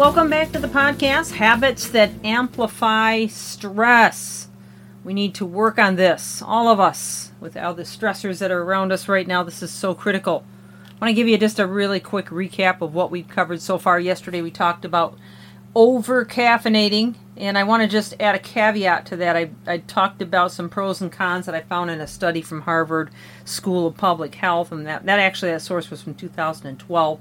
Welcome back to the podcast Habits that Amplify Stress. We need to work on this, all of us, with all the stressors that are around us right now. This is so critical. I want to give you just a really quick recap of what we've covered so far. Yesterday we talked about over caffeinating, and I want to just add a caveat to that. I, I talked about some pros and cons that I found in a study from Harvard School of Public Health, and that, that actually that source was from 2012.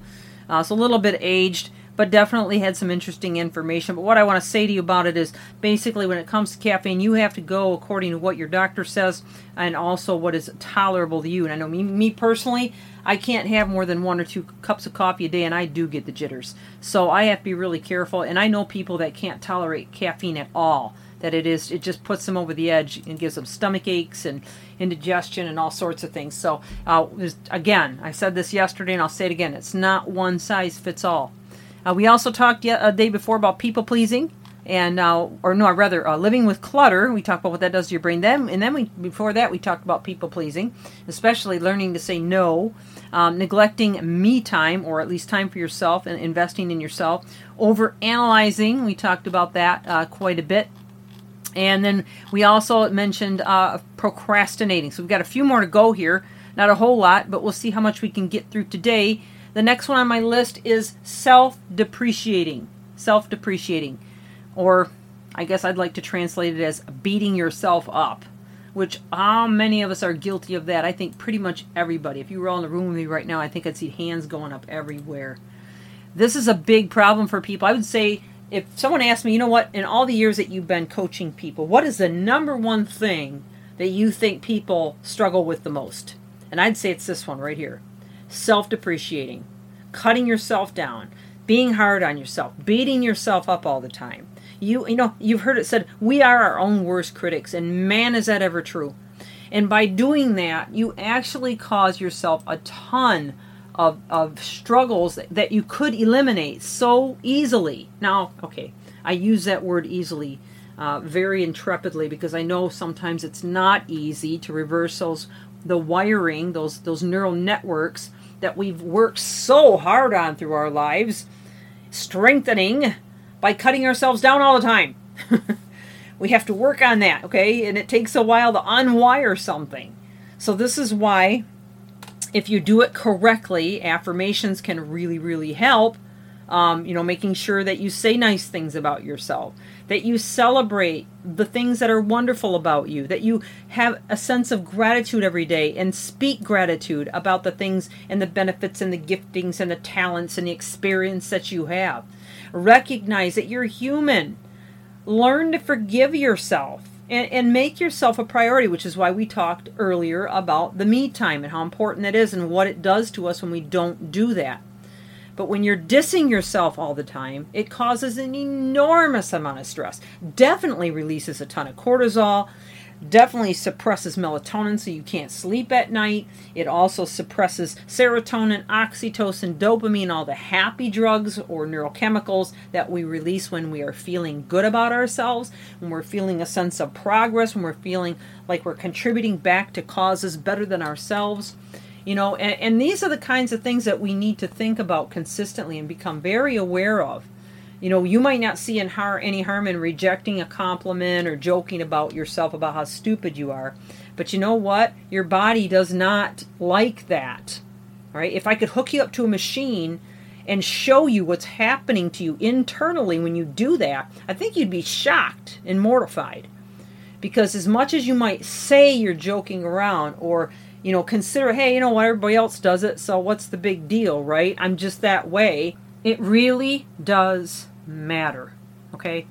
Uh, it's a little bit aged but definitely had some interesting information. But what I want to say to you about it is basically when it comes to caffeine, you have to go according to what your doctor says and also what is tolerable to you. And I know me, me personally, I can't have more than one or two cups of coffee a day, and I do get the jitters. So I have to be really careful. And I know people that can't tolerate caffeine at all. That it is, it just puts them over the edge and gives them stomach aches and indigestion and all sorts of things. So, uh, again, I said this yesterday, and I'll say it again: it's not one size fits all. Uh, we also talked a day before about people pleasing and uh, or no, i rather uh, living with clutter. We talked about what that does to your brain. Then and then we before that we talked about people pleasing, especially learning to say no, um, neglecting me time or at least time for yourself and investing in yourself. Over analyzing, we talked about that uh, quite a bit. And then we also mentioned uh, procrastinating. So we've got a few more to go here. Not a whole lot, but we'll see how much we can get through today. The next one on my list is self depreciating. Self depreciating. Or I guess I'd like to translate it as beating yourself up, which how many of us are guilty of that? I think pretty much everybody. If you were all in the room with me right now, I think I'd see hands going up everywhere. This is a big problem for people. I would say if someone asked me, you know what, in all the years that you've been coaching people, what is the number one thing that you think people struggle with the most? And I'd say it's this one right here self depreciating, cutting yourself down, being hard on yourself, beating yourself up all the time. You you know, you've heard it said, we are our own worst critics, and man is that ever true. And by doing that, you actually cause yourself a ton of, of struggles that you could eliminate so easily. Now, okay, I use that word easily uh, very intrepidly because I know sometimes it's not easy to reverse those the wiring, those those neural networks that we've worked so hard on through our lives, strengthening by cutting ourselves down all the time. we have to work on that, okay? And it takes a while to unwire something. So, this is why, if you do it correctly, affirmations can really, really help. Um, you know, making sure that you say nice things about yourself, that you celebrate the things that are wonderful about you, that you have a sense of gratitude every day and speak gratitude about the things and the benefits and the giftings and the talents and the experience that you have. Recognize that you're human. Learn to forgive yourself and, and make yourself a priority, which is why we talked earlier about the me time and how important that is and what it does to us when we don't do that. But when you're dissing yourself all the time, it causes an enormous amount of stress. Definitely releases a ton of cortisol, definitely suppresses melatonin so you can't sleep at night. It also suppresses serotonin, oxytocin, dopamine, all the happy drugs or neurochemicals that we release when we are feeling good about ourselves, when we're feeling a sense of progress, when we're feeling like we're contributing back to causes better than ourselves. You know, and, and these are the kinds of things that we need to think about consistently and become very aware of. You know, you might not see har- any harm in rejecting a compliment or joking about yourself about how stupid you are. But you know what? Your body does not like that. All right? If I could hook you up to a machine and show you what's happening to you internally when you do that, I think you'd be shocked and mortified. Because as much as you might say you're joking around or you know, consider, hey, you know what, everybody else does it, so what's the big deal, right? I'm just that way. It really does matter, okay?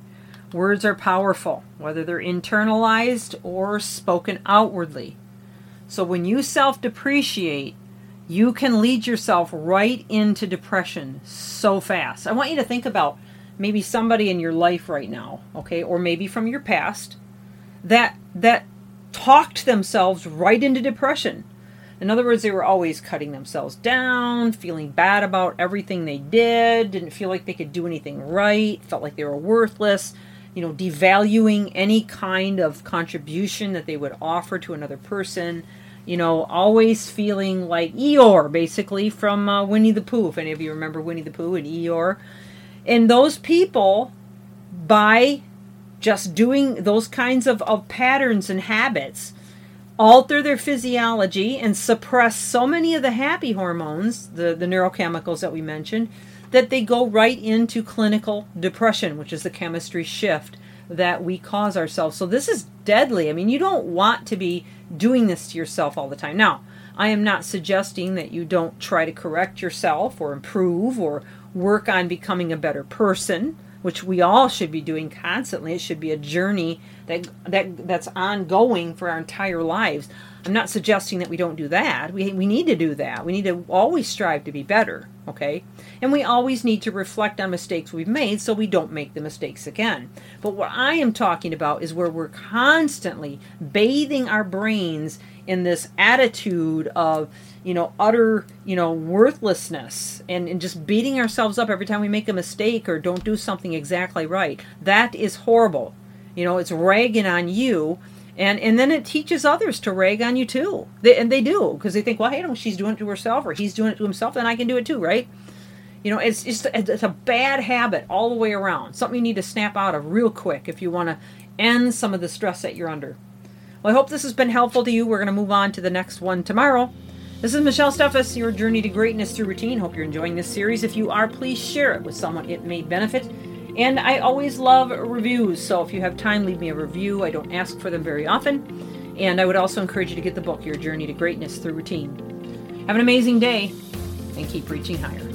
Words are powerful, whether they're internalized or spoken outwardly. So when you self depreciate, you can lead yourself right into depression so fast. I want you to think about maybe somebody in your life right now, okay, or maybe from your past that that talked themselves right into depression. In other words, they were always cutting themselves down, feeling bad about everything they did, didn't feel like they could do anything right, felt like they were worthless, you know, devaluing any kind of contribution that they would offer to another person, you know, always feeling like Eeyore, basically, from uh, Winnie the Pooh, if any of you remember Winnie the Pooh and Eeyore. And those people, by just doing those kinds of, of patterns and habits alter their physiology and suppress so many of the happy hormones, the, the neurochemicals that we mentioned, that they go right into clinical depression, which is the chemistry shift that we cause ourselves. So this is deadly. I mean, you don't want to be doing this to yourself all the time. Now, I am not suggesting that you don't try to correct yourself or improve or work on becoming a better person which we all should be doing constantly. It should be a journey that that that's ongoing for our entire lives. I'm not suggesting that we don't do that. We we need to do that. We need to always strive to be better, okay? And we always need to reflect on mistakes we've made so we don't make the mistakes again. But what I am talking about is where we're constantly bathing our brains in this attitude of you know utter you know worthlessness and, and just beating ourselves up every time we make a mistake or don't do something exactly right that is horrible you know it's ragging on you and and then it teaches others to rag on you too they, and they do because they think well hey she's doing it to herself or he's doing it to himself then i can do it too right you know it's just it's a bad habit all the way around something you need to snap out of real quick if you want to end some of the stress that you're under well, I hope this has been helpful to you. We're going to move on to the next one tomorrow. This is Michelle Steffes, your journey to greatness through routine. Hope you're enjoying this series. If you are, please share it with someone it may benefit. And I always love reviews, so if you have time, leave me a review. I don't ask for them very often. And I would also encourage you to get the book, Your Journey to Greatness Through Routine. Have an amazing day and keep reaching higher.